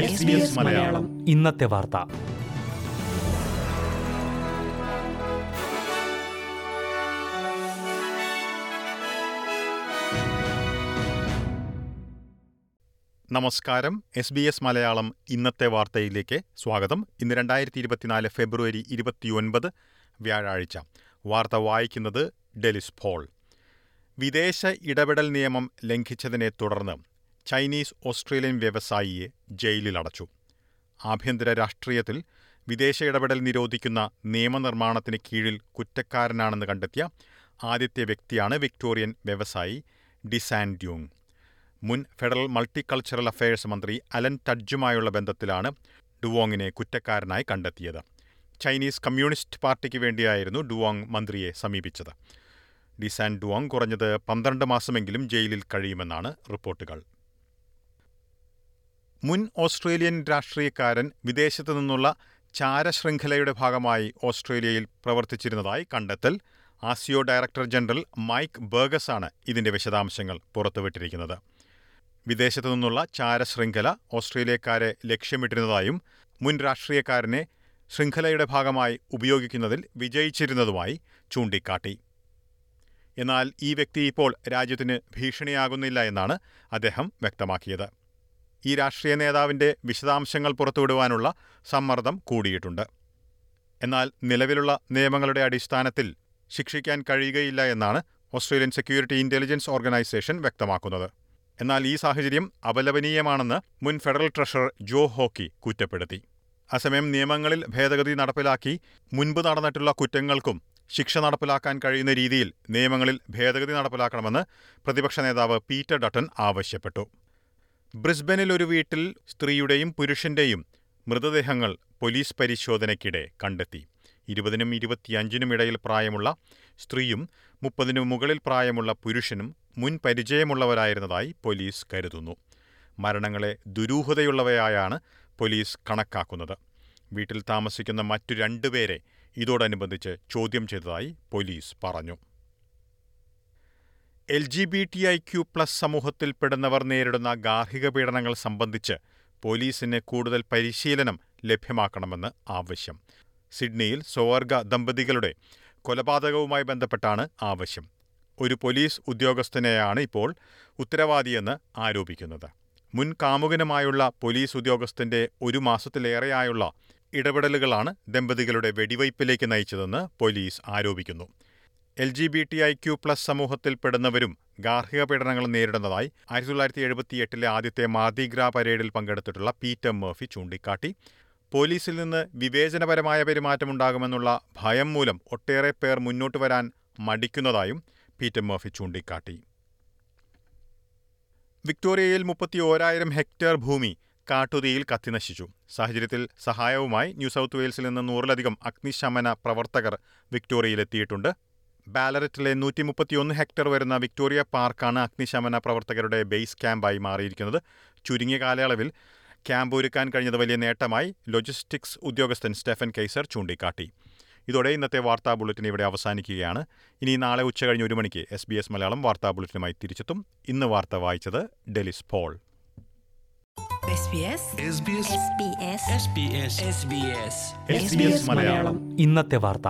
SBS Malayalam. ഇന്നത്തെ വാർത്ത. നമസ്കാരം. എസ് ബി എസ് മലയാളം ഇന്നത്തെ വാർത്തയിലേക്ക് സ്വാഗതം. ഇന്ന് രണ്ടായിരത്തി ഇരുപത്തിനാല് ഫെബ്രുവരി ഇരുപത്തിയൊൻപത് വ്യാഴാഴ്ച. വാർത്ത വായിക്കുന്നത് ഡെലിസ് പോൾ. വിദേശ ഇടപെടൽ നിയമം ലംഘിച്ചതിനെ തുടർന്ന് ചൈനീസ് ഓസ്ട്രേലിയൻ വ്യവസായിയെ ജയിലിലടച്ചു. ആഭ്യന്തര രാഷ്ട്രീയത്തിൽ വിദേശ ഇടപെടൽ നിരോധിക്കുന്ന നിയമനിർമ്മാണത്തിന് കീഴിൽ കുറ്റക്കാരനാണെന്ന് കണ്ടെത്തിയ ആദ്യത്തെ വ്യക്തിയാണ് വിക്ടോറിയൻ വ്യവസായി ഡിസാൻ ഡ്യൂങ്. മുൻ ഫെഡറൽ മൾട്ടിക്കൾച്ചറൽ അഫയേഴ്സ് മന്ത്രി അലൻ ടഡ്ജുമായുള്ള ബന്ധത്തിലാണ് ഡുവോങ്ങിനെ കുറ്റക്കാരനായി കണ്ടെത്തിയത്. ചൈനീസ് കമ്മ്യൂണിസ്റ്റ് പാർട്ടിക്ക് വേണ്ടിയായിരുന്നു ഡുവോങ് മന്ത്രിയെ സമീപിച്ചത്. ഡിസാൻ ഡുവാങ് കുറഞ്ഞത് പന്ത്രണ്ട് മാസമെങ്കിലും ജയിലിൽ കഴിയുമെന്നാണ് റിപ്പോർട്ടുകൾ. മുൻ ഓസ്ട്രേലിയൻ രാഷ്ട്രീയക്കാരൻ വിദേശത്തു നിന്നുള്ള ചാരശൃംഖലയുടെ ഭാഗമായി ഓസ്ട്രേലിയയിൽ പ്രവർത്തിച്ചിരുന്നതായി കണ്ടെത്തൽ ആസിയോ ഡയറക്ടർ ജനറൽ മൈക്ക് ബർഗസാണ് ഇതിന്റെ വിശദാംശങ്ങൾ പുറത്തുവിട്ടിരിക്കുന്നത്. വിദേശത്തു നിന്നുള്ള ചാരശൃംഖല ഓസ്ട്രേലിയക്കാരെ ലക്ഷ്യമിട്ടിരുന്നതായും മുൻ രാഷ്ട്രീയക്കാരനെ ശൃംഖലയുടെ ഭാഗമായി ഉപയോഗിക്കുന്നതിൽ വിജയിച്ചിരുന്നതുമായി ചൂണ്ടിക്കാട്ടി. എന്നാൽ ഈ വ്യക്തി ഇപ്പോൾ രാജ്യത്തിന് ഭീഷണിയാകുന്നില്ല എന്നാണ് അദ്ദേഹം വ്യക്തമാക്കിയത്. ഈ രാഷ്ട്രീയ നേതാവിന്റെ വിശദാംശങ്ങൾ പുറത്തുവിടുവാനുള്ള സമ്മർദ്ദം കൂടിയിട്ടുണ്ട്. എന്നാൽ നിലവിലുള്ള നിയമങ്ങളുടെ അടിസ്ഥാനത്തിൽ ശിക്ഷിക്കാൻ കഴിയുകയില്ല എന്നാണ് ഓസ്ട്രേലിയൻ സെക്യൂരിറ്റി ഇന്റലിജൻസ് ഓർഗനൈസേഷൻ വ്യക്തമാക്കുന്നത്. എന്നാൽ ഈ സാഹചര്യം അപലപനീയമാണെന്ന് മുൻ ഫെഡറൽ ട്രഷറർ ജോ ഹോക്കി കുറ്റപ്പെടുത്തി. അസമയം നിയമങ്ങളിൽ ഭേദഗതി നടപ്പിലാക്കി മുൻപ് നടന്നിട്ടുള്ള കുറ്റങ്ങൾക്കും ശിക്ഷ നടപ്പിലാക്കാൻ കഴിയുന്ന രീതിയിൽ നിയമങ്ങളിൽ ഭേദഗതി നടപ്പിലാക്കണമെന്ന് പ്രതിപക്ഷ നേതാവ് പീറ്റർ ഡട്ടൺ ആവശ്യപ്പെട്ടു. ബ്രിസ്ബനിൽ ഒരു വീട്ടിൽ സ്ത്രീയുടെയും പുരുഷന്റെയും മൃതദേഹങ്ങൾ പോലീസ് പരിശോധനയ്ക്കിടെ കണ്ടെത്തി. ഇരുപതിനും ഇരുപത്തിയഞ്ചിനും ഇടയിൽ പ്രായമുള്ള സ്ത്രീയും മുപ്പതിനു മുകളിൽ പ്രായമുള്ള പുരുഷനും മുൻ പരിചയമുള്ളവരായിരുന്നതായി പോലീസ് കരുതുന്നു. മരണങ്ങളെ ദുരൂഹതയുള്ളവയായാണ് പോലീസ് കണക്കാക്കുന്നത്. വീട്ടിൽ താമസിക്കുന്ന മറ്റു രണ്ടുപേരെ ഇതോടനുബന്ധിച്ച് ചോദ്യം ചെയ്തതായി പോലീസ് പറഞ്ഞു. L G B T I Q plus സമൂഹത്തിൽപ്പെടുന്നവർ നേരിടുന്ന ഗാർഹിക പീഡനങ്ങൾ സംബന്ധിച്ച് പോലീസിന് കൂടുതൽ പരിശീലനം ലഭ്യമാക്കണമെന്ന് ആവശ്യം. സിഡ്നിയിൽ സ്വവർഗ ദമ്പതികളുടെ കൊലപാതകവുമായി ബന്ധപ്പെട്ടാണ് ആവശ്യം. ഒരു പോലീസ് ഉദ്യോഗസ്ഥനെയാണ് ഇപ്പോൾ ഉത്തരവാദിയെന്ന് ആരോപിക്കുന്നത്. മുൻ കാമുകനുമായുള്ള പോലീസ് ഉദ്യോഗസ്ഥന്റെ ഒരു മാസത്തിലേറെയായുള്ള ഇടപെടലുകളാണ് ദമ്പതികളുടെ വെടിവയ്പ്പിലേക്ക് നയിച്ചതെന്ന് പോലീസ് ആരോപിക്കുന്നു. L G B T I Q plus സമൂഹത്തിൽപ്പെടുന്നവരും ഗാർഹിക പീഡനങ്ങൾ നേരിടുന്നതായി ആയിരത്തി തൊള്ളായിരത്തി എഴുപത്തിയെട്ടിലെ ആദ്യത്തെ മാർദിഗ്ര പരേഡിൽ പങ്കെടുത്തിട്ടുള്ള പീറ്റർ മേഫി ചൂണ്ടിക്കാട്ടി. പോലീസിൽ നിന്ന് വിവേചനപരമായ പെരുമാറ്റമുണ്ടാകുമെന്നുള്ള ഭയം മൂലം ഒട്ടേറെ പേർ മുന്നോട്ട് വരാൻ മടിക്കുന്നതായും പീറ്റർ മേഫി ചൂണ്ടിക്കാട്ടി. വിക്ടോറിയയിൽ മുപ്പത്തി ഓരായിരം ഹെക്ടർ ഭൂമി കാട്ടുതീയിൽ കത്തിനശിച്ചു സാഹചര്യത്തിൽ സഹായവുമായി ന്യൂ സൗത്ത് വെയിൽസിൽ നിന്ന് നൂറിലധികം അഗ്നിശമന പ്രവർത്തകർ വിക്ടോറിയയിലെത്തിയിട്ടുണ്ട്. ബാലററ്റിലെ നൂറ്റി മുപ്പത്തിയൊന്ന് ഹെക്ടർ വരുന്ന വിക്ടോറിയ പാർക്കാണ് അഗ്നിശമന പ്രവർത്തകരുടെ ബേസ് ക്യാമ്പായി മാറിയിരിക്കുന്നത്. ചുരുങ്ങിയ കാലയളവിൽ ക്യാമ്പ് ഒരുക്കാൻ കഴിഞ്ഞത് വലിയ നേട്ടമായി ലോജിസ്റ്റിക്സ് ഉദ്യോഗസ്ഥൻ സ്റ്റെഫൻ കെയ്സർ ചൂണ്ടിക്കാട്ടി. ഇതോടെ ഇന്നത്തെ വാർത്താ ബുള്ളറ്റിൻ ഇവിടെ അവസാനിക്കുകയാണ്. ഇനി നാളെ ഉച്ച ഉച്ചകഴിഞ്ഞ് ഒരു മണിക്ക് എസ് ബി എസ് മലയാളം വാർത്താ ബുള്ളറ്റിനുമായി തിരിച്ചെത്തും. ഇന്ന് വാർത്ത വായിച്ചത് ഡെലിസ് പോൾ. ഇന്നത്തെ വാർത്ത.